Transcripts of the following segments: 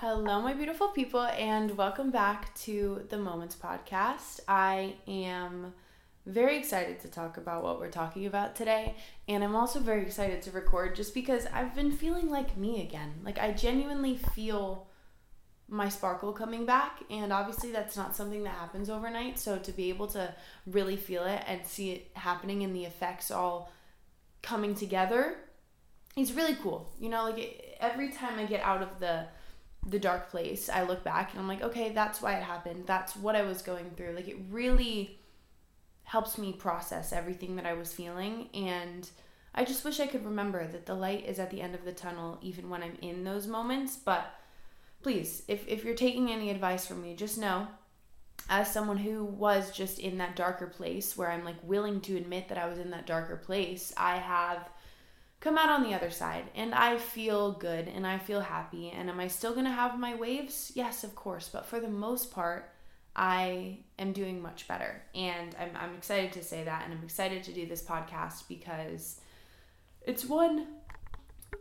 Hello, my beautiful people, and welcome back to the Moments Podcast. I am very excited to talk about what we're talking about today, and I'm also very excited to record just because I've been feeling like me again. Like, I genuinely feel my sparkle coming back, and obviously, that's not something that happens overnight. So, to be able to really feel it and see it happening and the effects all coming together is really cool. You know, like every time I get out of the the dark place, I look back and I'm like, okay, that's why it happened. That's what I was going through. Like it really helps me process everything that I was feeling and I just wish I could remember that the light is at the end of the tunnel even when I'm in those moments, but please, if if you're taking any advice from me, just know as someone who was just in that darker place where I'm like willing to admit that I was in that darker place, I have come out on the other side and I feel good and I feel happy. And am I still going to have my waves? Yes, of course. But for the most part, I am doing much better. And I'm, I'm excited to say that. And I'm excited to do this podcast because it's one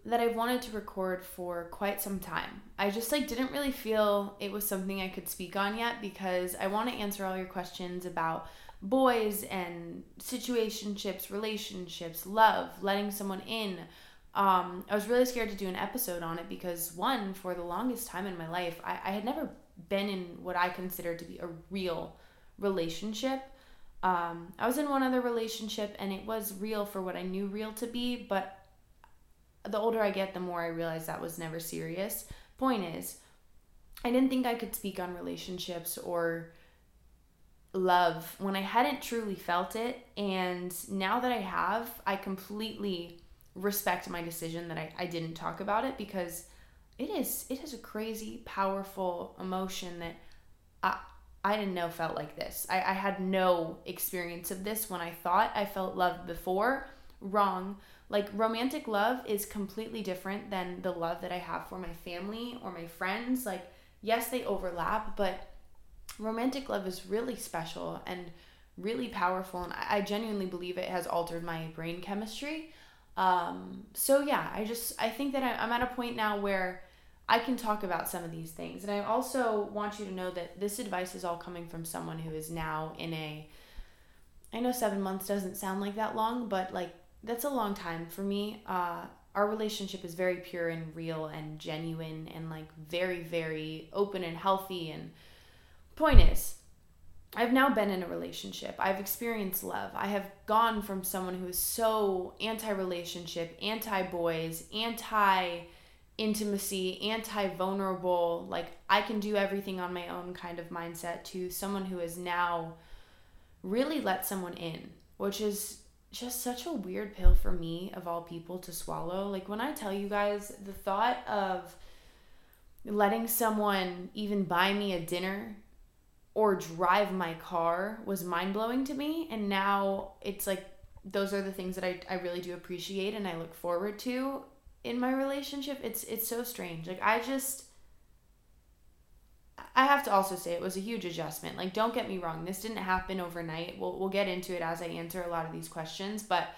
that I've wanted to record for quite some time. I just like didn't really feel it was something I could speak on yet because I want to answer all your questions about boys and situationships, relationships, love, letting someone in. Um, I was really scared to do an episode on it because, one, for the longest time in my life, I, I had never been in what I consider to be a real relationship. Um, I was in one other relationship and it was real for what I knew real to be, but the older I get, the more I realize that was never serious. Point is, I didn't think I could speak on relationships or love when I hadn't truly felt it. And now that I have, I completely respect my decision that I, I didn't talk about it because it is it is a crazy, powerful emotion that I I didn't know felt like this. I, I had no experience of this when I thought I felt love before. Wrong. Like romantic love is completely different than the love that I have for my family or my friends. Like, yes, they overlap, but romantic love is really special and really powerful and i genuinely believe it has altered my brain chemistry. Um, so yeah i just i think that i'm at a point now where i can talk about some of these things. And i also want you to know that this advice is all coming from someone who is now in a i know seven months doesn't sound like that long but like that's a long time for me. Uh, our relationship is very pure and real and genuine and like very very open and healthy and Point is, I've now been in a relationship. I've experienced love. I have gone from someone who is so anti relationship, anti boys, anti intimacy, anti vulnerable, like I can do everything on my own kind of mindset to someone who has now really let someone in, which is just such a weird pill for me, of all people, to swallow. Like when I tell you guys, the thought of letting someone even buy me a dinner or drive my car was mind blowing to me. And now it's like those are the things that I, I really do appreciate and I look forward to in my relationship. It's it's so strange. Like I just I have to also say it was a huge adjustment. Like don't get me wrong, this didn't happen overnight. We'll we'll get into it as I answer a lot of these questions, but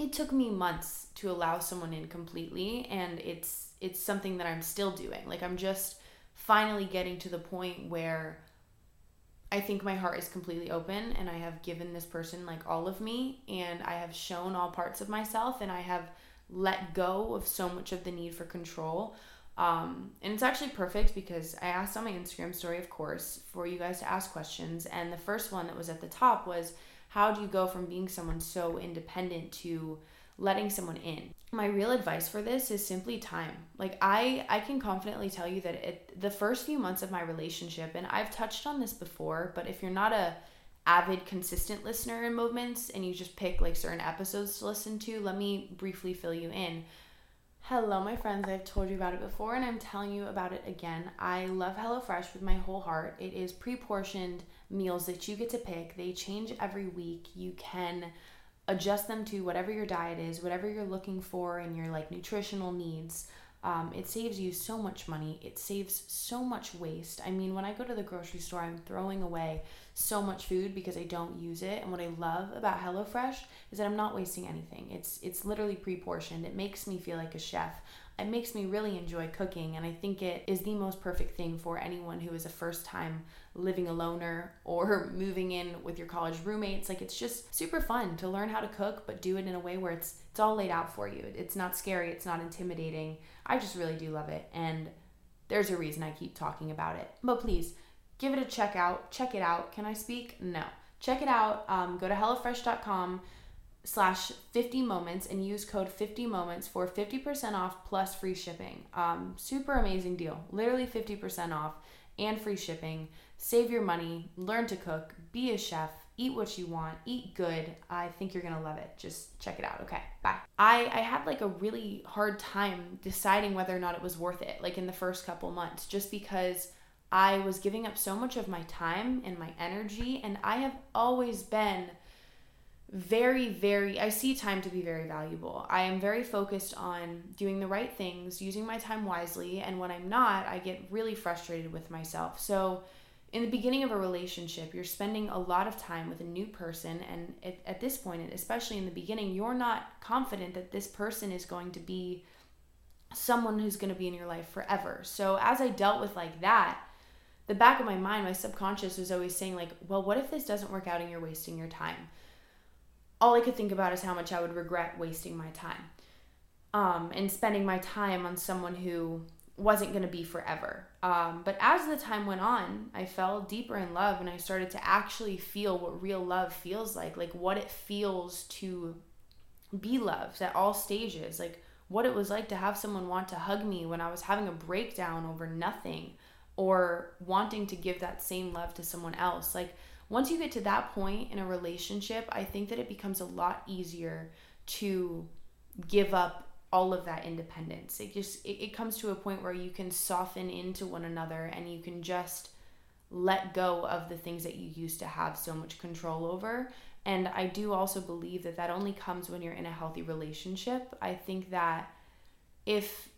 it took me months to allow someone in completely and it's it's something that I'm still doing. Like I'm just finally getting to the point where I think my heart is completely open and I have given this person like all of me and I have shown all parts of myself and I have let go of so much of the need for control. Um, and it's actually perfect because I asked on my Instagram story, of course, for you guys to ask questions. And the first one that was at the top was how do you go from being someone so independent to letting someone in. My real advice for this is simply time. Like I I can confidently tell you that it the first few months of my relationship and I've touched on this before, but if you're not a avid consistent listener in Moments and you just pick like certain episodes to listen to, let me briefly fill you in. Hello, my friends. I've told you about it before and I'm telling you about it again. I love HelloFresh with my whole heart. It is pre portioned meals that you get to pick, they change every week. You can adjust them to whatever your diet is, whatever you're looking for and your like nutritional needs. Um, it saves you so much money. It saves so much waste. I mean, when I go to the grocery store, I'm throwing away so much food because I don't use it. And what I love about HelloFresh is that I'm not wasting anything. It's it's literally pre-portioned. It makes me feel like a chef. it makes me really enjoy cooking and i think it is the most perfect thing for anyone who is a first living aloner or moving in with your college roommates. Like it's just super fun to learn how to cook but do it in a way where it's it's all laid out for you. It's not scary. It's not intimidating. I just really do love it. And there's a reason i keep talking about it. But please give it a check out. Check it out. Can i speak? No. Check it out. Um, go to hellofresh.com slash 50 moments and use code 50 moments for 50% off plus free shipping. Um, super amazing deal. Literally 50% off and free shipping. Save your money, learn to cook, be a chef, eat what you want, eat good. I think you're gonna love it. Just check it out. Okay, bye. I, I had like a really hard time deciding whether or not it was worth it, like in the first couple months, just because I was giving up so much of my time and my energy, and I have always been very, very, I see time to be very valuable. I am very focused on doing the right things, using my time wisely, and when I'm not, I get really frustrated with myself. So, in the beginning of a relationship, you're spending a lot of time with a new person, and at, at this point, especially in the beginning, you're not confident that this person is going to be someone who's going to be in your life forever. So, as I dealt with like that, the back of my mind, my subconscious was always saying, like, well, what if this doesn't work out and you're wasting your time? all I could think about is how much I would regret wasting my time um, and spending my time on someone who wasn't going to be forever. Um, but as the time went on, I fell deeper in love and I started to actually feel what real love feels like, like what it feels to be loved at all stages, like what it was like to have someone want to hug me when I was having a breakdown over nothing or wanting to give that same love to someone else. Like once you get to that point in a relationship, I think that it becomes a lot easier to give up all of that independence. It just it, it comes to a point where you can soften into one another and you can just let go of the things that you used to have so much control over. And I do also believe that that only comes when you're in a healthy relationship. I think that if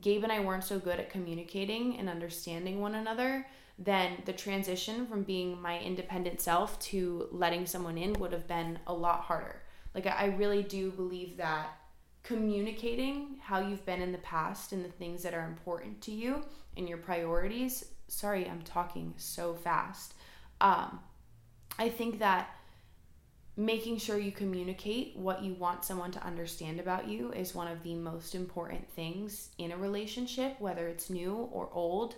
Gabe and I weren't so good at communicating and understanding one another, then the transition from being my independent self to letting someone in would have been a lot harder. Like, I really do believe that communicating how you've been in the past and the things that are important to you and your priorities. Sorry, I'm talking so fast. Um, I think that making sure you communicate what you want someone to understand about you is one of the most important things in a relationship, whether it's new or old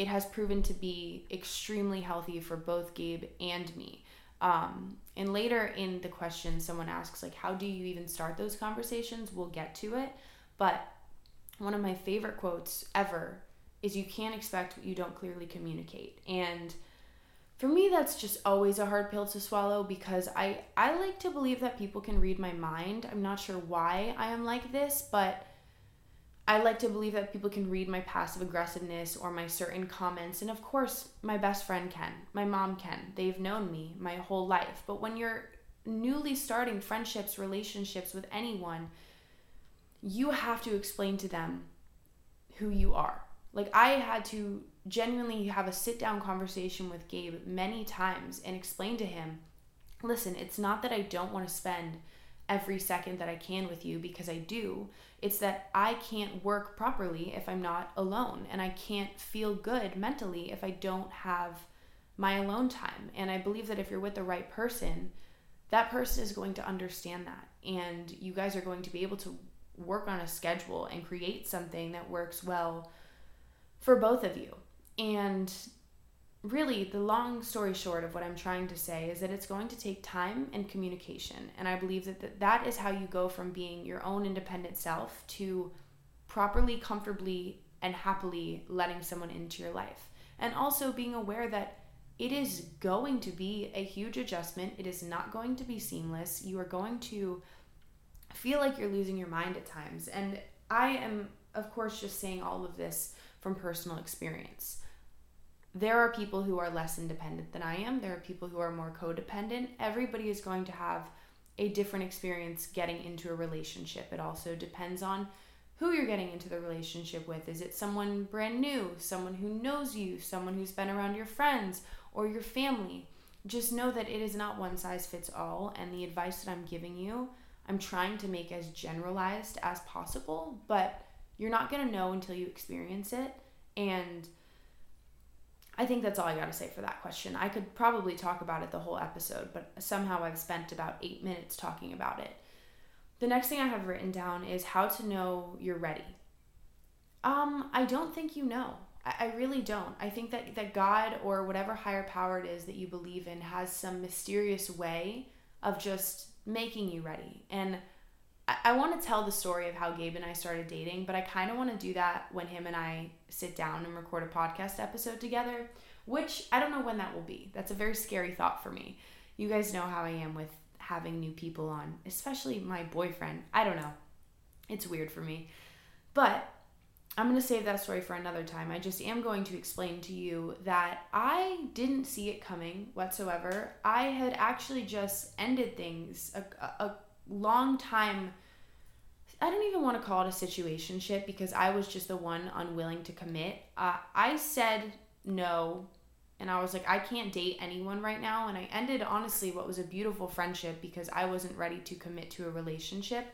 it has proven to be extremely healthy for both Gabe and me. Um, and later in the question, someone asks, like, how do you even start those conversations? We'll get to it. But one of my favorite quotes ever is, you can't expect what you don't clearly communicate. And for me, that's just always a hard pill to swallow because I, I like to believe that people can read my mind. I'm not sure why I am like this, but I like to believe that people can read my passive aggressiveness or my certain comments. And of course, my best friend can, my mom can. They've known me my whole life. But when you're newly starting friendships, relationships with anyone, you have to explain to them who you are. Like, I had to genuinely have a sit down conversation with Gabe many times and explain to him listen, it's not that I don't want to spend every second that I can with you because I do. It's that I can't work properly if I'm not alone, and I can't feel good mentally if I don't have my alone time. And I believe that if you're with the right person, that person is going to understand that, and you guys are going to be able to work on a schedule and create something that works well for both of you. And really, the long story short of what I'm trying to say is that it's going to take time and communication. And I believe that that is how you go from being your own independent self to properly, comfortably, and happily letting someone into your life. And also being aware that it is going to be a huge adjustment. It is not going to be seamless. You are going to feel like you're losing your mind at times. And I am, of course, just saying all of this from personal experience there are people who are less independent than I am. There are people who are more codependent. Everybody is going to have a different experience getting into a relationship. It also depends on who you're getting into the relationship with. Is it someone brand new, someone who knows you, someone who's been around your friends or your family? Just know that it is not one size fits all, and the advice that I'm giving you, I'm trying to make as generalized as possible, but You're not going to know until you experience it. And I think that's all I got to say for that question. I could probably talk about it the whole episode, but somehow I've spent about eight minutes talking about it. The next thing I have written down is how to know you're ready. Um, I don't think you know. I, I really don't. I think that, that God or whatever higher power it is that you believe in has some mysterious way of just making you ready. And I, want to tell the story of how Gabe and I started dating, but I kind of want to do that when him and I sit down and record a podcast episode together, which I don't know when that will be. That's a very scary thought for me. You guys know how I am with having new people on, especially my boyfriend. I don't know. It's weird for me. But I'm going to save that story for another time. I just am going to explain to you that I didn't see it coming whatsoever. I had actually just ended things a, a, long time. I don't even want to call it a situationship because I was just the one unwilling to commit. Uh, I said no, and I was like, I can't date anyone right now. And I ended, honestly, what was a beautiful friendship because I wasn't ready to commit to a relationship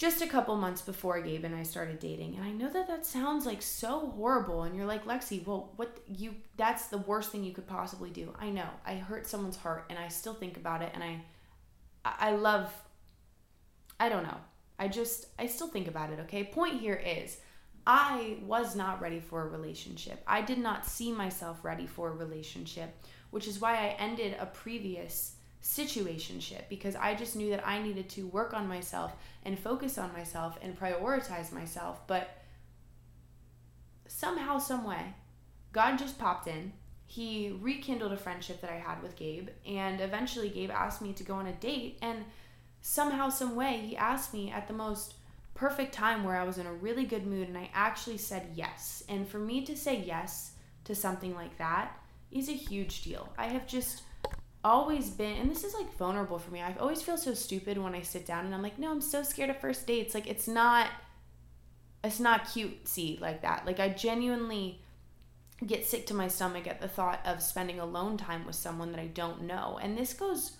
just a couple months before Gabe and I started dating. And I know that that sounds like so horrible. And you're like, Lexi, well, what you, that's the worst thing you could possibly do. I know. I hurt someone's heart and I still think about it. And I, I love, I don't know. I just, I still think about it, okay? Point here is, I was not ready for a relationship. I did not see myself ready for a relationship, which is why I ended a previous situationship because I just knew that I needed to work on myself and focus on myself and prioritize myself. But somehow, some way, God just popped in. He rekindled a friendship that I had with Gabe, and eventually Gabe asked me to go on a date. And somehow, some way, he asked me at the most perfect time where I was in a really good mood, and I actually said yes. And for me to say yes to something like that is a huge deal. I have just always been and this is like vulnerable for me. I always feel so stupid when I sit down and I'm like, "No, I'm so scared of first dates." Like it's not it's not cutesy like that. Like I genuinely get sick to my stomach at the thought of spending alone time with someone that I don't know. And this goes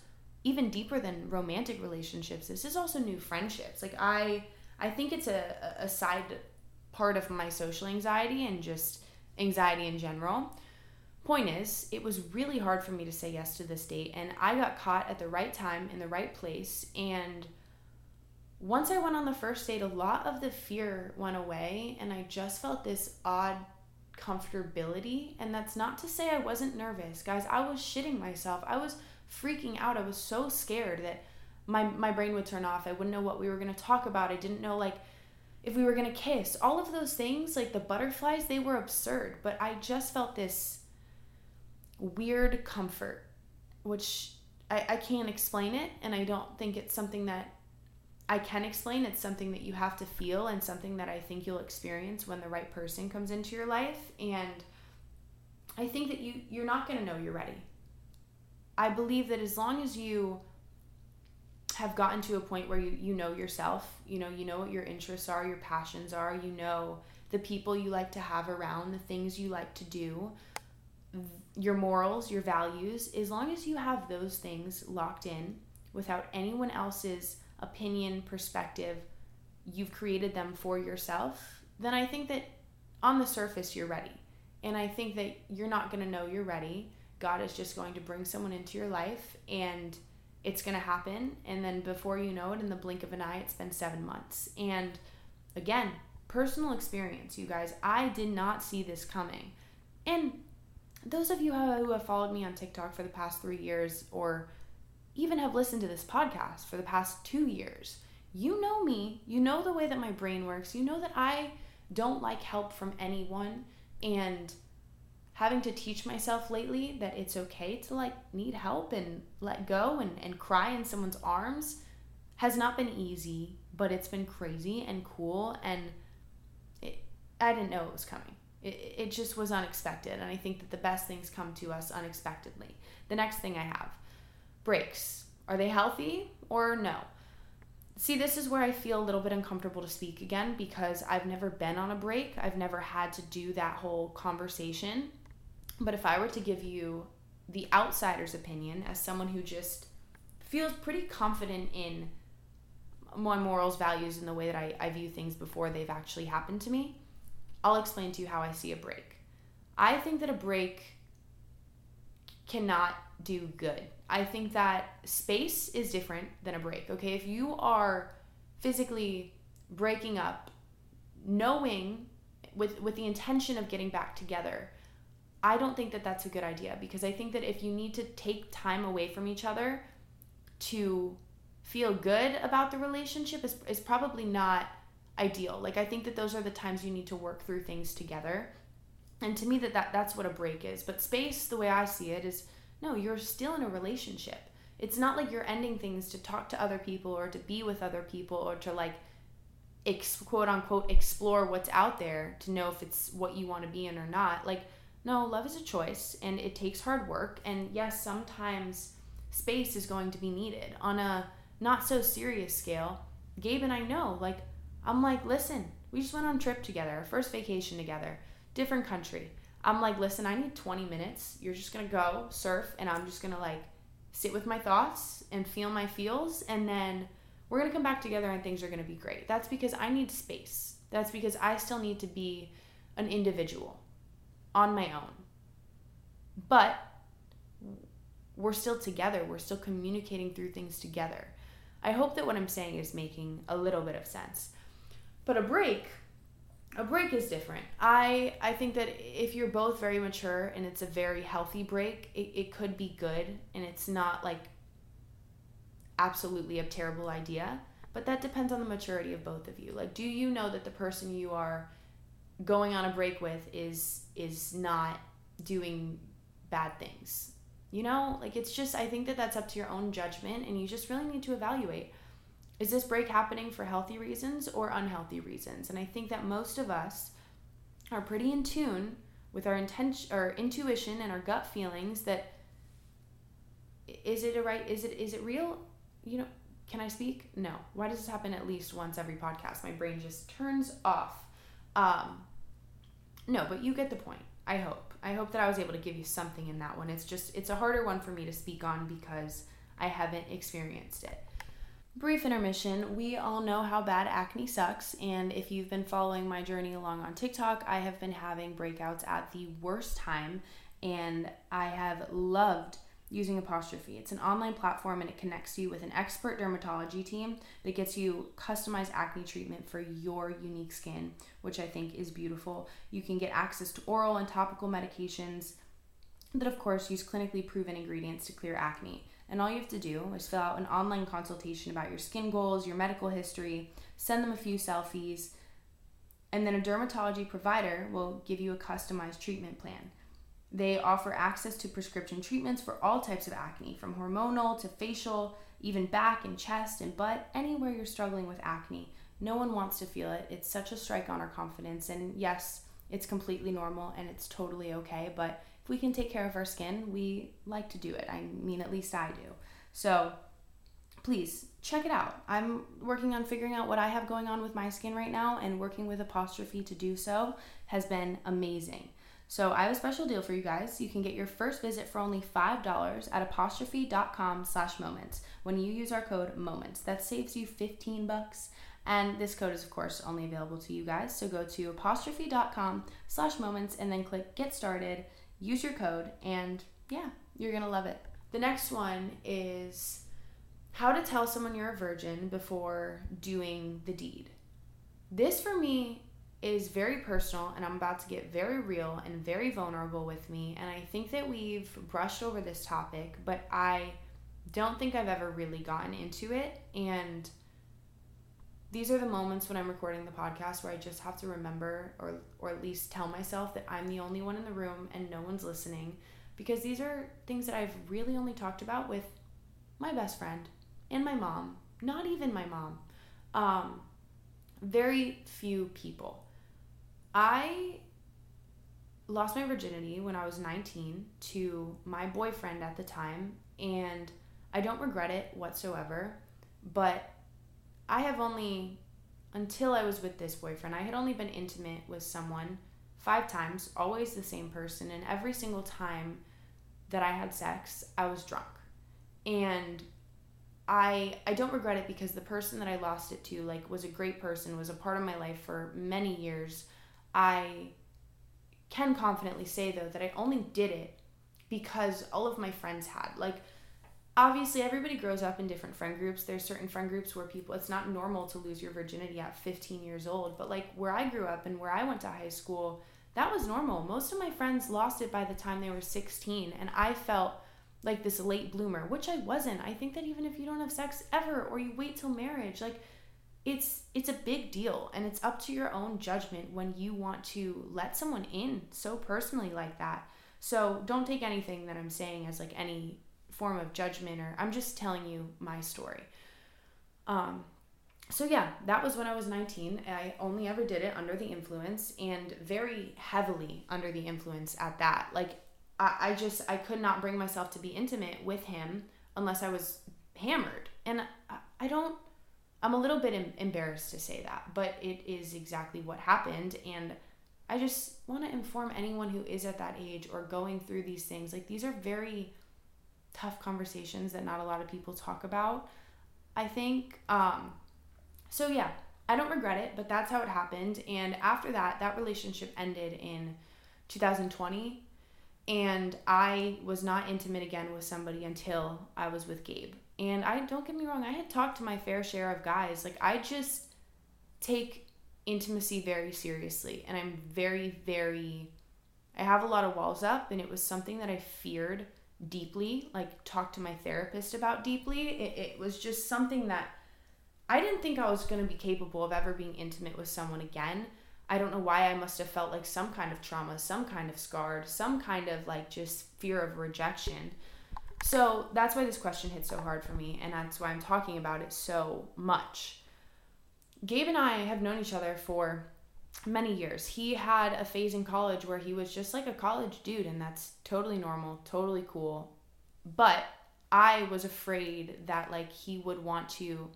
even deeper than romantic relationships. This is also new friendships. Like I I think it's a a side part of my social anxiety and just anxiety in general Point is, it was really hard for me to say yes to this date, and I got caught at the right time in the right place. And once I went on the first date, a lot of the fear went away, and I just felt this odd comfortability. And that's not to say I wasn't nervous, guys. I was shitting myself. I was freaking out. I was so scared that my my brain would turn off. I wouldn't know what we were going to talk about. I didn't know like if we were going to kiss. All of those things, like the butterflies, they were absurd, but I just felt this weird comfort, which I, I can't explain it, and I don't think it's something that I can explain. It's something that you have to feel and something that I think you'll experience when the right person comes into your life. And I think that you you're not going to know you're ready. I believe that as long as you have gotten to a point where you you know yourself, you know, you know what your interests are, your passions are, you know the people you like to have around, the things you like to do, your morals, your values, as long as you have those things locked in without anyone else's opinion, perspective, you've created them for yourself, then I think that on the surface you're ready. And I think that you're not going to know you're ready. God is just going to bring someone into your life and it's going to happen. And then before you know it, in the blink of an eye, it's been seven months. And again, personal experience, you guys, I did not see this coming. And those of you who have followed me on TikTok for the past three years, or even have listened to this podcast for the past two years, you know me. You know the way that my brain works. You know that I don't like help from anyone. And having to teach myself lately that it's okay to like need help and let go and, and cry in someone's arms has not been easy, but it's been crazy and cool. And it, I didn't know it was coming. It, it just was unexpected. And I think that the best things come to us unexpectedly. The next thing I have breaks. Are they healthy or no? See, this is where I feel a little bit uncomfortable to speak again because I've never been on a break. I've never had to do that whole conversation. But if I were to give you the outsider's opinion as someone who just feels pretty confident in my morals, values, and the way that I, I view things before they've actually happened to me, I'll explain to you how I see a break. I think that a break cannot do good. I think that space is different than a break. Okay, if you are physically breaking up, knowing with with the intention of getting back together, I don't think that that's a good idea because I think that if you need to take time away from each other to feel good about the relationship is, is probably not ideal. Like I think that those are the times you need to work through things together. And to me that, that that's what a break is. But space, the way I see it, is no, you're still in a relationship. It's not like you're ending things to talk to other people or to be with other people or to like ex- quote unquote explore what's out there to know if it's what you want to be in or not. Like no, love is a choice and it takes hard work and yes, sometimes space is going to be needed on a not so serious scale. Gabe and I know like I'm like, "Listen, we just went on a trip together, our first vacation together, different country I'm like, listen, I need 20 minutes. You're just gonna go surf, and I'm just gonna like sit with my thoughts and feel my feels, and then we're gonna come back together, and things are gonna be great. That's because I need space. That's because I still need to be an individual on my own. But we're still together. We're still communicating through things together. I hope that what I'm saying is making a little bit of sense. But a break a break is different. I I think that if you're both very mature and it's a very healthy break, it, it could be good and it's not like absolutely a terrible idea. But that depends on the maturity of both of you. Like do you know that the person you are going on a break with is is not doing bad things? You know, like it's just I think that that's up to your own judgment and you just really need to evaluate is this break happening for healthy reasons or unhealthy reasons? And I think that most of us are pretty in tune with our intention our intuition and our gut feelings that is it a right is it is it real? You know, can I speak? No. Why does this happen at least once every podcast? My brain just turns off. Um no, but you get the point. I hope. I hope that I was able to give you something in that one. It's just it's a harder one for me to speak on because I haven't experienced it. Brief intermission. We all know how bad acne sucks, and if you've been following my journey along on TikTok, I have been having breakouts at the worst time, and I have loved using Apostrophe. It's an online platform and it connects you with an expert dermatology team that gets you customized acne treatment for your unique skin, which I think is beautiful. You can get access to oral and topical medications that, of course, use clinically proven ingredients to clear acne. And all you have to do is fill out an online consultation about your skin goals, your medical history, send them a few selfies, and then a dermatology provider will give you a customized treatment plan. They offer access to prescription treatments for all types of acne, from hormonal to facial, even back and chest and butt, anywhere you're struggling with acne. No one wants to feel it. It's such a strike on our confidence. And yes, it's completely normal and it's totally okay, but we can take care of our skin, we like to do it. I mean, at least I do. So please check it out. I'm working on figuring out what I have going on with my skin right now, and working with Apostrophe to do so has been amazing. So I have a special deal for you guys. You can get your first visit for only $5 at apostrophe.com slash moments when you use our code moments. That saves you 15 bucks. And this code is of course only available to you guys. So go to apostrophe.com slash moments and then click get started use your code, and yeah, you're gonna love it. The next one is how to tell someone you're a virgin before doing the deed. This for me is very personal, and I'm about to get very real and very vulnerable with me. And I think that we've brushed over this topic, but I don't think I've ever really gotten into it. And these are the moments when I'm recording the podcast where I just have to remember or or at least tell myself that I'm the only one in the room and no one's listening because these are things that I've really only talked about with my best friend and my mom, not even my mom. Um, very few people. I lost my virginity when I was 19 to my boyfriend at the time and I don't regret it whatsoever, but I have only, until I was with this boyfriend, I had only been intimate with someone five times, always the same person, and every single time that I had sex, I was drunk. And I I don't regret it because the person that I lost it to like was a great person, was a part of my life for many years. I can confidently say though that I only did it because all of my friends had like obviously everybody grows up in different friend groups. There's certain friend groups where people it's not normal to lose your virginity at 15 years old but like where i grew up and where i went to high school that was normal. Most of my friends lost it by the time they were 16 and i felt like this late bloomer which i wasn't. I think that even if you don't have sex ever or you wait till marriage like it's it's a big deal and it's up to your own judgment when you want to let someone in so personally like that. So don't take anything that i'm saying as like any form of judgment or i'm just telling you my story. Um so yeah that was when i was 19 i only ever did it under the influence and very heavily under the influence at that. Like i, I just i could not bring myself to be intimate with him unless i was hammered. And i, I don't I'm a little bit embarrassed to say that, but it is exactly what happened. And I just want to inform anyone who is at that age or going through these things like, these are very tough conversations that not a lot of people talk about. I think, um, so yeah, I don't regret it, but that's how it happened. And after that, that relationship ended in 2020. And I was not intimate again with somebody until I was with Gabe. And I don't get me wrong, I had talked to my fair share of guys. Like I just take intimacy very seriously and I'm very very I have a lot of walls up and it was something that I feared deeply, like talked to my therapist about deeply. It, it was just something that I didn't think I was going to be capable of ever being intimate with someone again. I don't know why I must have felt like some kind of trauma, some kind of scarred, some kind of like just fear of rejection. So that's why this question hit so hard for me, and that's why I'm talking about it so much. Gabe and I have known each other for many years. He had a phase in college where he was just like a college dude, and that's totally normal, totally cool. But I was afraid that like he would want to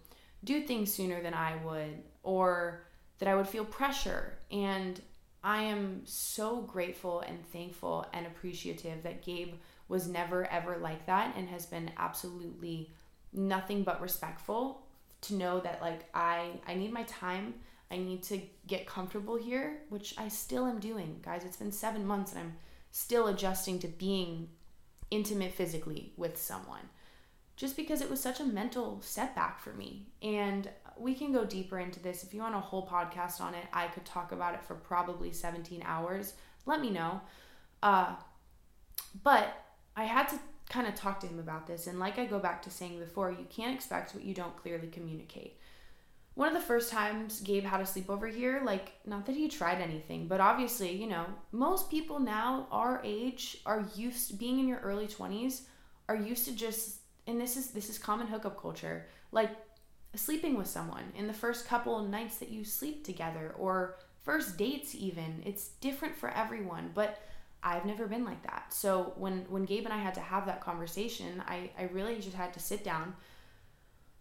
do things sooner than I would, or that I would feel pressure. And I am so grateful and thankful and appreciative that Gabe was never ever like that and has been absolutely nothing but respectful to know that like I I need my time. I need to get comfortable here, which I still am doing. Guys, it's been 7 months and I'm still adjusting to being intimate physically with someone. Just because it was such a mental setback for me. And we can go deeper into this. If you want a whole podcast on it, I could talk about it for probably 17 hours. Let me know. Uh, but I had to kind of talk to him about this. And like I go back to saying before, you can't expect what you don't clearly communicate. One of the first times Gabe had a sleepover here, like, not that he tried anything, but obviously, you know, most people now our age are used being in your early 20s, are used to just, and this is this is common hookup culture, like sleeping with someone in the first couple nights that you sleep together or first dates even. It's different for everyone, but I've never been like that. So when when Gabe and I had to have that conversation, I I really just had to sit down,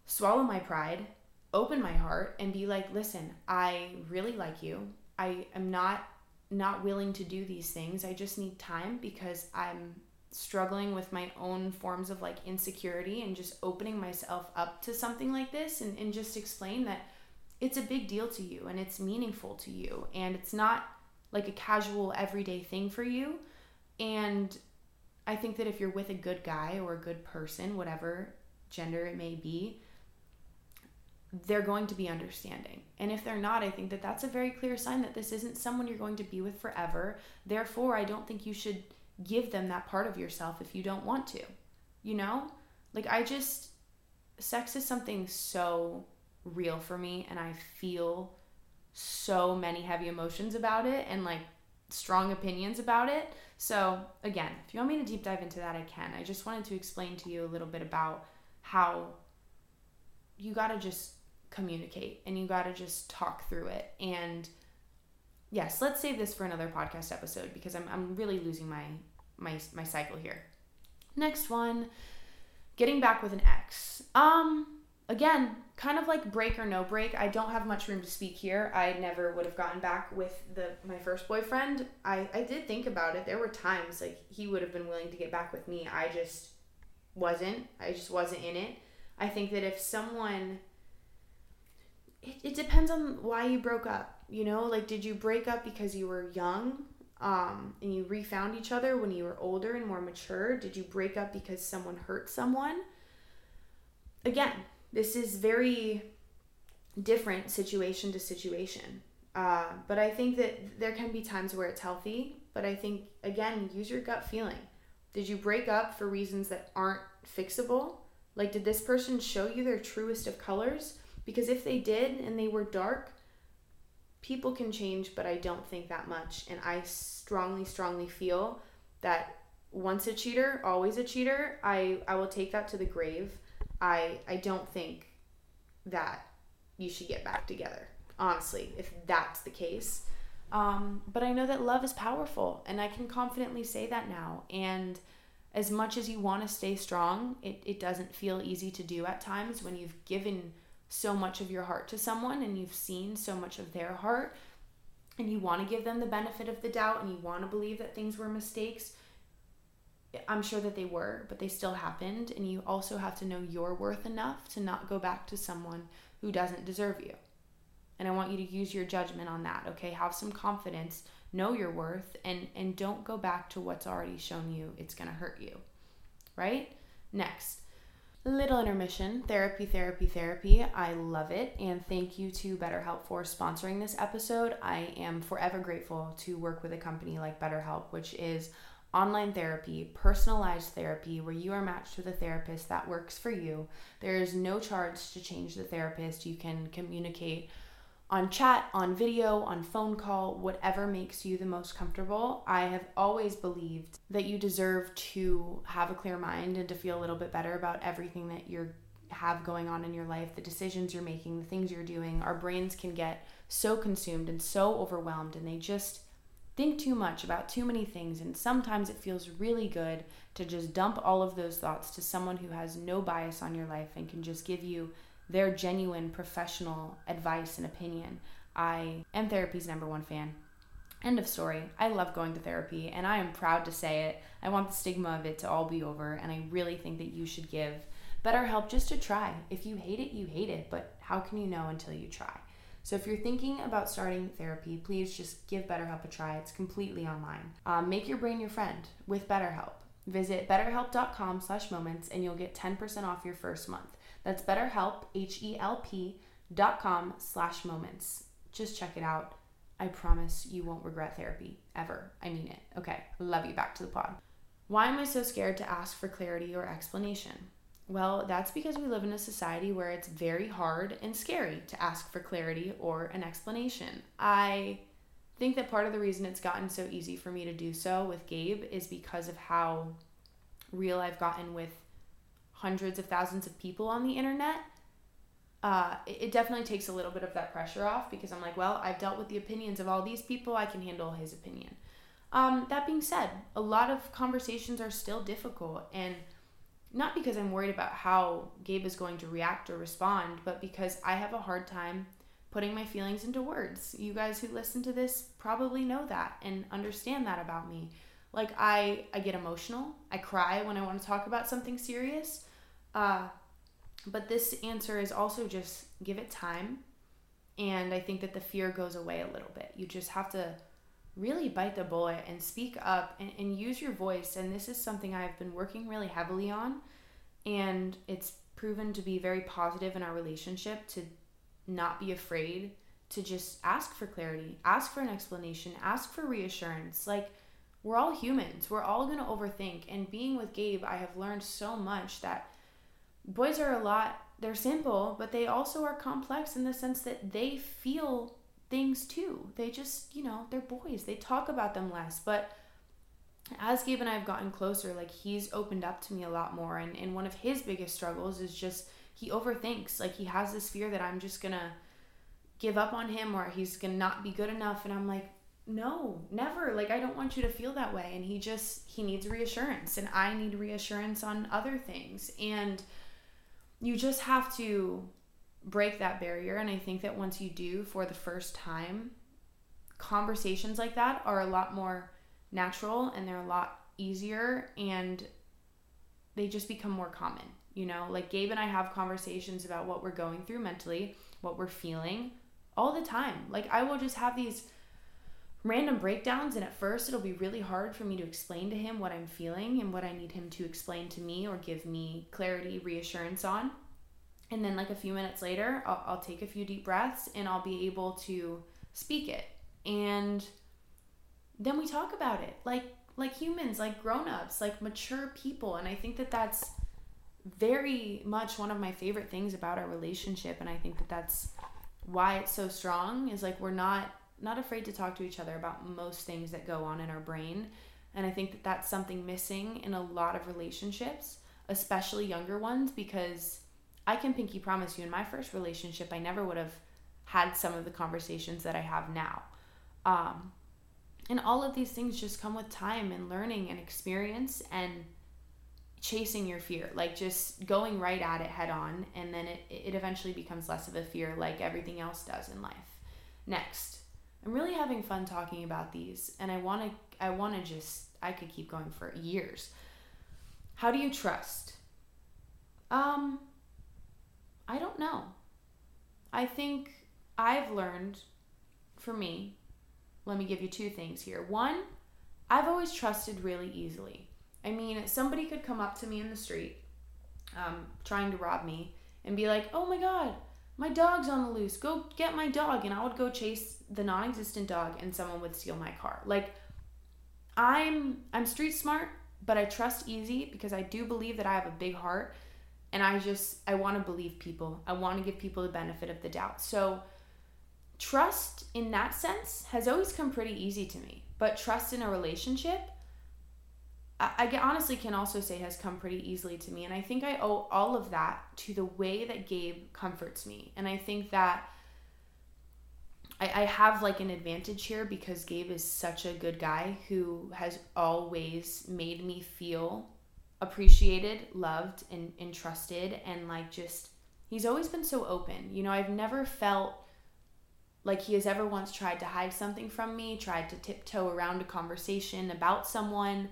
swallow my pride, open my heart and be like, "Listen, I really like you. I am not not willing to do these things. I just need time because I'm struggling with my own forms of like insecurity and just opening myself up to something like this and, and just explain that it's a big deal to you and it's meaningful to you and it's not like a casual everyday thing for you. And I think that if you're with a good guy or a good person, whatever gender it may be, they're going to be understanding. And if they're not, I think that that's a very clear sign that this isn't someone you're going to be with forever. Therefore, I don't think you should give them that part of yourself if you don't want to. You know? Like, I just, sex is something so real for me, and I feel so many heavy emotions about it and like strong opinions about it. So, again, if you want me to deep dive into that, I can. I just wanted to explain to you a little bit about how you got to just communicate and you got to just talk through it. And yes, let's save this for another podcast episode because I'm, I'm really losing my, my, my cycle here. Next one, getting back with an ex. Um, again, kind of like break or no break. I don't have much room to speak here. I never would have gotten back with the my first boyfriend. I I did think about it. There were times like he would have been willing to get back with me. I just wasn't. I just wasn't in it. I think that if someone, it, it depends on why you broke up. You know, like did you break up because you were young um, and you refound each other when you were older and more mature? Did you break up because someone hurt someone? Again, this is very different situation to situation. Uh, but I think that there can be times where it's healthy. But I think, again, use your gut feeling. Did you break up for reasons that aren't fixable? Like, did this person show you their truest of colors? Because if they did and they were dark, people can change, but I don't think that much. And I strongly, strongly feel that once a cheater, always a cheater. I, I will take that to the grave. I, I don't think that you should get back together, honestly, if that's the case. Um, but I know that love is powerful, and I can confidently say that now. And as much as you want to stay strong, it, it doesn't feel easy to do at times when you've given so much of your heart to someone and you've seen so much of their heart and you want to give them the benefit of the doubt and you want to believe that things were mistakes. I'm sure that they were, but they still happened. And you also have to know your worth enough to not go back to someone who doesn't deserve you. And I want you to use your judgment on that, okay? Have some confidence, know your worth, and, and don't go back to what's already shown you it's gonna hurt you, right? Next, little intermission therapy, therapy, therapy. I love it. And thank you to BetterHelp for sponsoring this episode. I am forever grateful to work with a company like BetterHelp, which is online therapy, personalized therapy, where you are matched with a therapist that works for you. There is no charge to change the therapist. You can communicate on chat, on video, on phone call, whatever makes you the most comfortable. I have always believed that you deserve to have a clear mind and to feel a little bit better about everything that you have going on in your life, the decisions you're making, the things you're doing. Our brains can get so consumed and so overwhelmed and they just think too much about too many things and sometimes it feels really good to just dump all of those thoughts to someone who has no bias on your life and can just give you their genuine professional advice and opinion. I am therapy's number one fan. End of story. I love going to therapy and I am proud to say it. I want the stigma of it to all be over and I really think that you should give BetterHelp just to try. If you hate it, you hate it, but how can you know until you try? So if you're thinking about starting therapy, please just give BetterHelp a try. It's completely online. Um, make your brain your friend with BetterHelp. Visit betterhelp.com slash moments and you'll get 10% off your first month. That's betterhelp, H-E-L-P dot com slash moments. Just check it out. I promise you won't regret therapy, ever. I mean it. Okay, love you. Back to the pod. Why am I so scared to ask for clarity or explanation? Well, that's because we live in a society where it's very hard and scary to ask for clarity or an explanation. I think that part of the reason it's gotten so easy for me to do so with Gabe is because of how real I've gotten with hundreds of thousands of people on the internet, uh, it, it definitely takes a little bit of that pressure off because I'm like, well, I've dealt with the opinions of all these people, I can handle his opinion. Um, that being said, a lot of conversations are still difficult, and not because I'm worried about how Gabe is going to react or respond, but because I have a hard time putting my feelings into words. You guys who listen to this probably know that and understand that about me. Like I I get emotional. I cry when I want to talk about something serious. Uh, but this answer is also just give it time. And I think that the fear goes away a little bit. You just have to really bite the bullet and speak up and, and use your voice. And this is something I've been working really heavily on. And it's proven to be very positive in our relationship to not be afraid to just ask for clarity, ask for an explanation, ask for reassurance. Like, we're all humans. We're all to overthink. And being with Gabe, I have learned so much that boys are a lot, they're simple, but they also are complex in the sense that they feel things too. They just, you know, they're boys. They talk about them less. But as Gabe and I have gotten closer, like he's opened up to me a lot more. And, and one of his biggest struggles is just he overthinks. Like he has this fear that I'm just to give up on him or he's to not be good enough. And I'm like, no never like i don't want you to feel that way and he just he needs reassurance and i need reassurance on other things and you just have to break that barrier and i think that once you do for the first time conversations like that are a lot more natural and they're a lot easier and they just become more common. You know, like Gabe and I have conversations about what we're going through mentally, what we're feeling all the time. Like I will just have these random breakdowns and at first it'll be really hard for me to explain to him what I'm feeling and what I need him to explain to me or give me clarity, reassurance on. And then like a few minutes later, I'll, I'll take a few deep breaths and I'll be able to speak it. And then we talk about it like like humans, like grown-ups, like mature people. And I think that that's very much one of my favorite things about our relationship and I think that that's why it's so strong is like we're not not afraid to talk to each other about most things that go on in our brain. And I think that that's something missing in a lot of relationships, especially younger ones, because I can pinky promise you in my first relationship, I never would have had some of the conversations that I have now. Um, and all of these things just come with time and learning and experience and chasing your fear, like just going right at it head on. And then it, it eventually becomes less of a fear, like everything else does in life. Next, I'm really having fun talking about these, and I want to I want to just I could keep going for years. How do you trust? Um I don't know. I think I've learned for me, let me give you two things here. One, I've always trusted really easily. I mean, somebody could come up to me in the street um, trying to rob me and be like, oh my God, my dog's on the loose. Go get my dog. And I would go chase the non-existent dog and someone would steal my car. Like I'm I'm street smart, but I trust easy because I do believe that I have a big heart and I just I want to believe people. I want to give people the benefit of the doubt. So trust in that sense has always come pretty easy to me. But trust in a relationship I, I honestly can also say has come pretty easily to me. And I think I owe all of that to the way that Gabe comforts me. And I think that I, I have like an advantage here because Gabe is such a good guy who has always made me feel appreciated, loved, and, and trusted. And like just, he's always been so open. You know, I've never felt like he has ever once tried to hide something from me, tried to tiptoe around a conversation about someone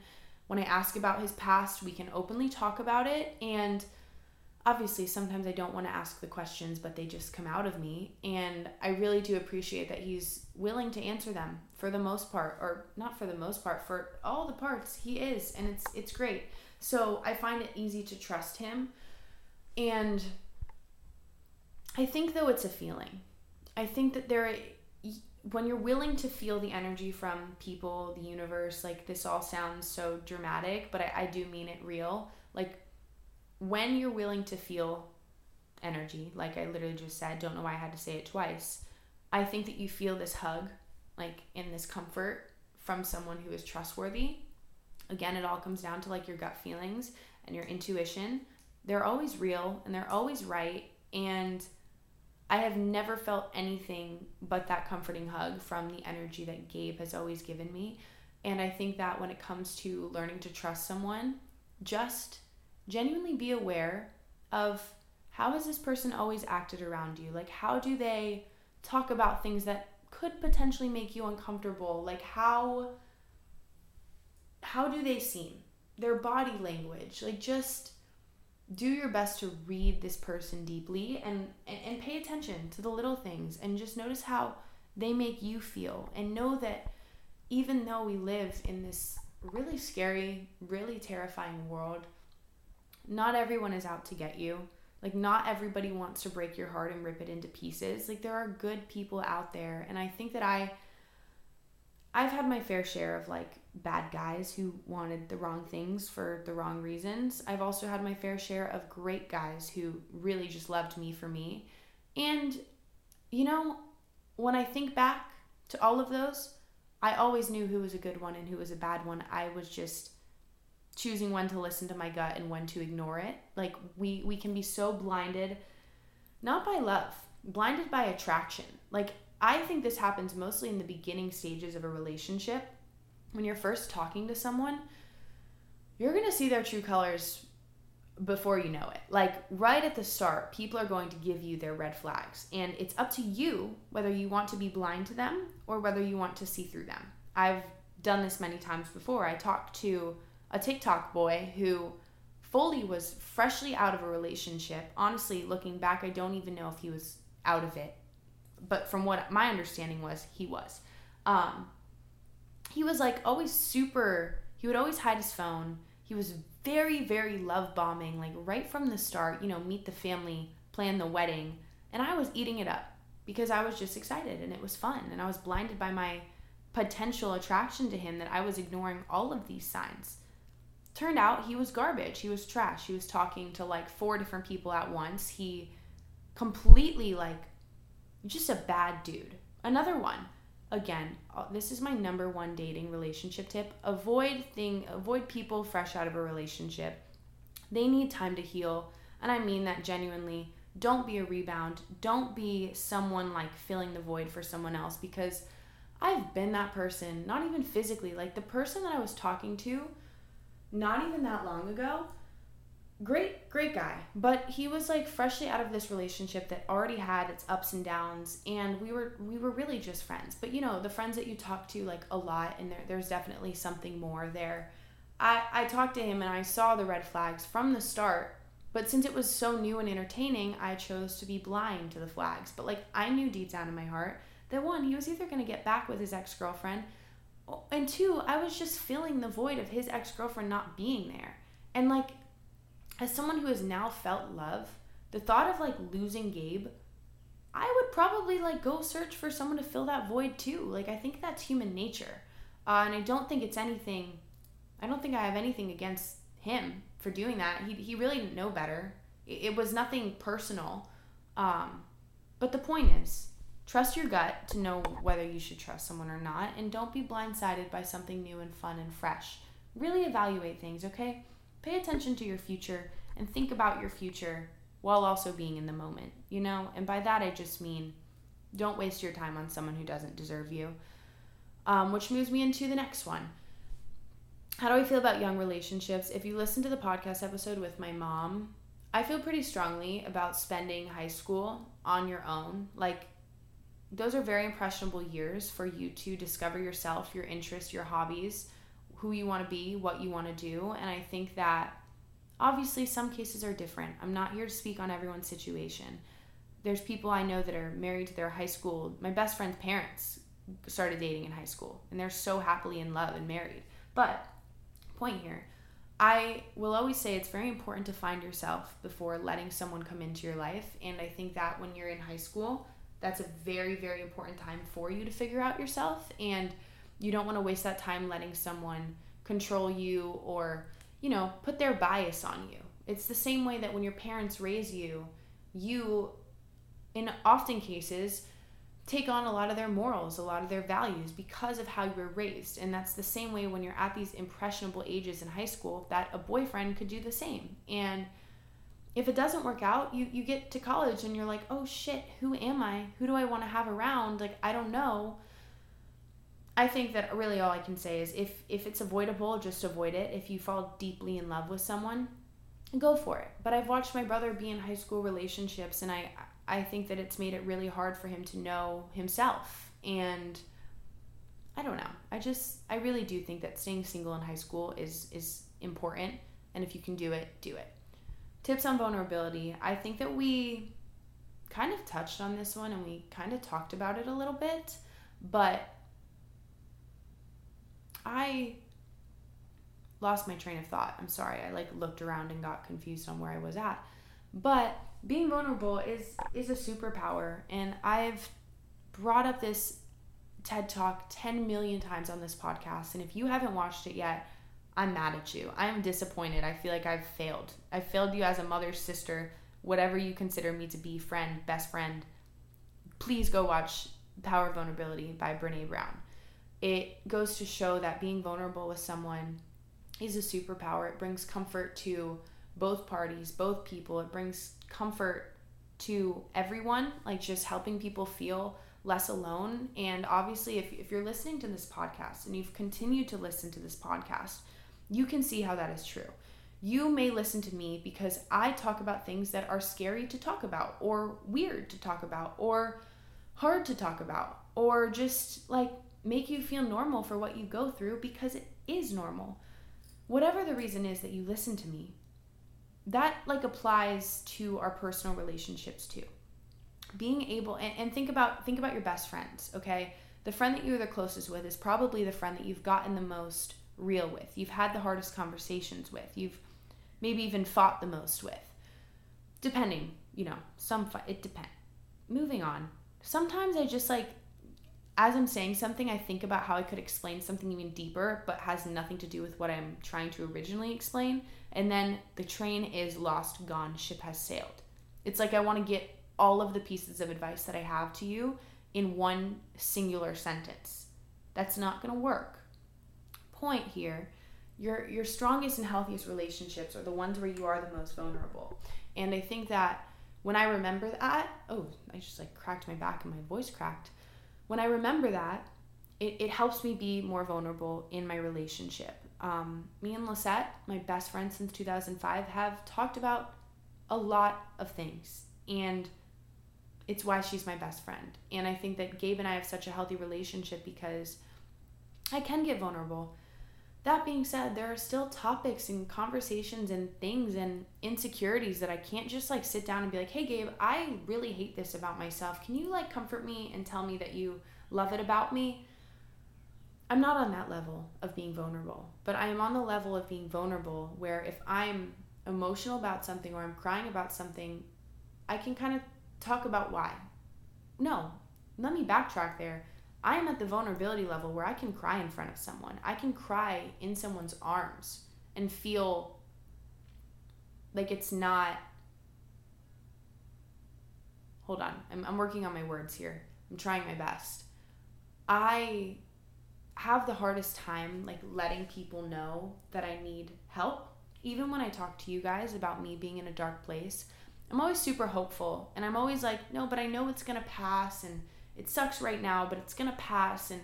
when I ask about his past, we can openly talk about it. And obviously, sometimes I don't want to ask the questions, but they just come out of me. And I really do appreciate that he's willing to answer them for the most part, or not for the most part, for all the parts. He is, and it's it's great. So I find it easy to trust him. And I think though it's a feeling. I think that there when you're willing to feel the energy from people, the universe, like this all sounds so dramatic, but I, I do mean it real. Like when you're willing to feel energy, like I literally just said, don't know why I had to say it twice. I think that you feel this hug, like in this comfort from someone who is trustworthy. Again, it all comes down to like your gut feelings and your intuition. They're always real and they're always right. And I have never felt anything but that comforting hug from the energy that Gabe has always given me. And I think that when it comes to learning to trust someone, just genuinely be aware of how has this person always acted around you? Like, how do they talk about things that could potentially make you uncomfortable? Like, how how do they seem? Their body language, like just do your best to read this person deeply and, and, and pay attention to the little things and just notice how they make you feel and know that even though we live in this really scary, really terrifying world, not everyone is out to get you. Like, not everybody wants to break your heart and rip it into pieces. Like, there are good people out there. And I think that I, I've had my fair share of like bad guys who wanted the wrong things for the wrong reasons. I've also had my fair share of great guys who really just loved me for me. And, you know, when I think back to all of those, I always knew who was a good one and who was a bad one. I was just choosing when to listen to my gut and when to ignore it. Like we we can be so blinded not by love, blinded by attraction. Like I think this happens mostly in the beginning stages of a relationship when you're first talking to someone, you're going to see their true colors before you know it. Like right at the start, people are going to give you their red flags, and it's up to you whether you want to be blind to them or whether you want to see through them. I've done this many times before. I talked to a TikTok boy who fully was freshly out of a relationship. Honestly, looking back, I don't even know if he was out of it. But from what my understanding was, he was. Um, he was like always super, he would always hide his phone. He was very, very love bombing, like right from the start, you know, meet the family, plan the wedding. And I was eating it up because I was just excited and it was fun. And I was blinded by my potential attraction to him that I was ignoring all of these signs. Turned out he was garbage. He was trash. He was talking to like four different people at once. He completely like just a bad dude. Another one. Again, uh, this is my number one dating relationship tip. Avoid thing avoid people fresh out of a relationship. They need time to heal, and I mean that genuinely. Don't be a rebound. Don't be someone like filling the void for someone else because I've been that person, not even physically. Like the person that I was talking to not even that long ago, great, great guy. But he was like freshly out of this relationship that already had its ups and downs and we were we were really just friends. But you know, the friends that you talk to like a lot and there, there's definitely something more there. I, I talked to him and I saw the red flags from the start but since it was so new and entertaining, I chose to be blind to the flags. But like I knew deep down in my heart that one, he was either going to get back with his ex girlfriend, and two, I was just filling the void of his ex girlfriend not being there. And like, as someone who has now felt love, the thought of like losing Gabe, I would probably like go search for someone to fill that void too. Like, I think that's human nature. Uh, and I don't think it's anything, I don't think I have anything against him for doing that. He, he really didn't know better. It, it was nothing personal. Um, but the point is, Trust your gut to know whether you should trust someone or not, and don't be blindsided by something new and fun and fresh. Really evaluate things, okay? Pay attention to your future and think about your future while also being in the moment, you know? And by that, I just mean don't waste your time on someone who doesn't deserve you. Um, which moves me into the next one. How do I feel about young relationships? If you listen to the podcast episode with my mom, I feel pretty strongly about spending high school on your own. Like, those are very impressionable years for you to discover yourself, your interests, your hobbies, who you want to be, what you want to do. And I think that obviously some cases are different. I'm not here to speak on everyone's situation. There's people I know that are married to their high school. My best friend's parents started dating in high school and they're so happily in love and married. But, point here, I will always say it's very important to find yourself before letting someone come into your life. And I think that when you're in high school, that's a very very important time for you to figure out yourself and you don't want to waste that time letting someone control you or you know put their bias on you it's the same way that when your parents raise you you in often cases take on a lot of their morals a lot of their values because of how you were raised and that's the same way when you're at these impressionable ages in high school that a boyfriend could do the same and if it doesn't work out, you you get to college and you're like, "Oh shit, who am I? Who do I want to have around? Like I don't know." I think that really all I can say is if if it's avoidable, just avoid it. If you fall deeply in love with someone, go for it. But I've watched my brother be in high school relationships and I I think that it's made it really hard for him to know himself and I don't know. I just I really do think that staying single in high school is is important and if you can do it, do it tips on vulnerability. I think that we kind of touched on this one and we kind of talked about it a little bit, but I lost my train of thought. I'm sorry. I like looked around and got confused on where I was at. But being vulnerable is is a superpower and I've brought up this TED Talk 10 million times on this podcast and if you haven't watched it yet, I'm mad at you. I am disappointed. I feel like I've failed. I failed you as a mother, sister, whatever you consider me to be, friend, best friend. Please go watch Power of Vulnerability by Brene Brown. It goes to show that being vulnerable with someone is a superpower. It brings comfort to both parties, both people. It brings comfort to everyone, like just helping people feel less alone. And obviously, if, if you're listening to this podcast and you've continued to listen to this podcast, you can see how that is true. You may listen to me because I talk about things that are scary to talk about, or weird to talk about, or hard to talk about, or just like make you feel normal for what you go through because it is normal. Whatever the reason is that you listen to me, that like applies to our personal relationships too. Being able and, and think about think about your best friends okay? The friend that you're the closest with is probably the friend that you've gotten the most real with. You've had the hardest conversations with. You've maybe even fought the most with. Depending you know some fight it depends moving on. Sometimes i just like as i'm saying something i think about how i could explain something even deeper but has nothing to do with what i'm trying to originally explain and then the train is lost gone ship has sailed it's like i want to get all of the pieces of advice that I have to you in one singular sentence. That's not going to work. Point here, your your strongest and healthiest relationships are the ones where you are the most vulnerable. And I think that when I remember that, oh, I just like cracked my back and my voice cracked. When I remember that, it, it helps me be more vulnerable in my relationship. Um, me and Lisette, my best friend since 2005, have talked about a lot of things. And it's why she's my best friend. And I think that Gabe and I have such a healthy relationship because I can get vulnerable. That being said, there are still topics and conversations and things and insecurities that I can't just like sit down and be like, "Hey Gabe, I really hate this about myself. Can you like comfort me and tell me that you love it about me?" I'm not on that level of being vulnerable, but I am on the level of being vulnerable where if I'm emotional about something or I'm crying about something, I can kind of talk about why. No, let me backtrack there. I am at the vulnerability level where I can cry in front of someone. I can cry in someone's arms and feel like it's not. Hold on. I'm, I'm working on my words here. I'm trying my best. I have the hardest time like letting people know that I need help. Even when I talk to you guys about me being in a dark place, I'm always super hopeful and I'm always like, no, but I know it's to pass and it sucks right now, but it's to pass and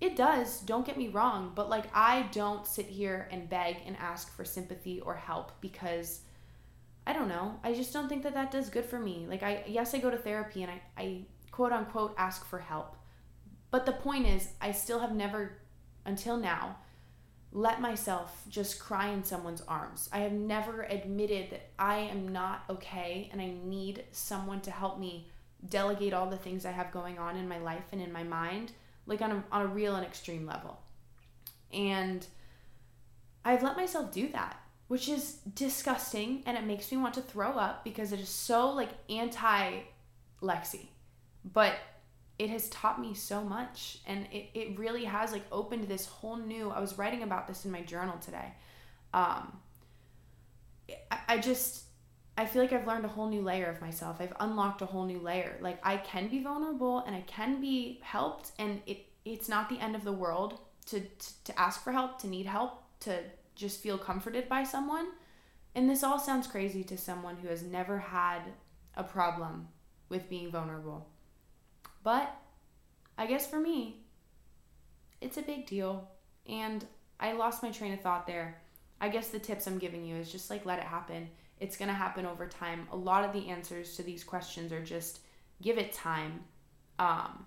it does, don't get me wrong, but like I don't sit here and beg and ask for sympathy or help because I don't know. I just don't think that that does good for me. Like I yes, I go to therapy and I I quote unquote ask for help. But the point is, I still have never until now let myself just cry in someone's arms. I have never admitted that I am not okay and I need someone to help me delegate all the things I have going on in my life and in my mind, like on a, on a real and extreme level. And I've let myself do that, which is disgusting and it makes me want to throw up because it is so like anti Lexi. But it has taught me so much and it, it really has like opened this whole new i was writing about this in my journal today um I, I just i feel like i've learned a whole new layer of myself i've unlocked a whole new layer like i can be vulnerable and i can be helped and it it's not the end of the world to to, to ask for help to need help to just feel comforted by someone and this all sounds crazy to someone who has never had a problem with being vulnerable but I guess for me, it's a big deal. And I lost my train of thought there. I guess the tips I'm giving you is just like let it happen. It's going to happen over time. A lot of the answers to these questions are just give it time. Um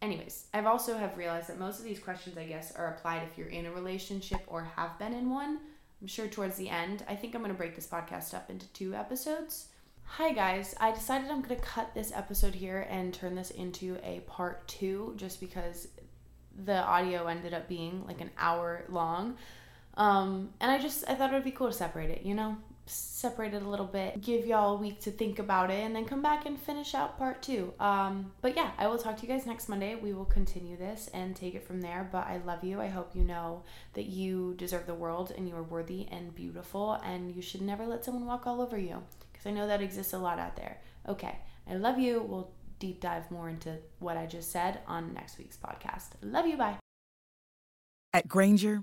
anyways, I've also have realized that most of these questions I guess are applied if you're in a relationship or have been in one. I'm sure towards the end, I think I'm going to break this podcast up into two episodes. Hi guys, I decided I'm going to cut this episode here and turn this into a part two just because the audio ended up being like an hour long. Um, and I just, I thought it would be cool to separate it, you know? Separate it a little bit, give y'all a week to think about it, and then come back and finish out part two. Um, but yeah, I will talk to you guys next Monday. We will continue this and take it from there. But I love you. I hope you know that you deserve the world and you are worthy and beautiful, and you should never let someone walk all over you because I know that exists a lot out there. Okay, I love you. We'll deep dive more into what I just said on next week's podcast. Love you. Bye. At Grainger,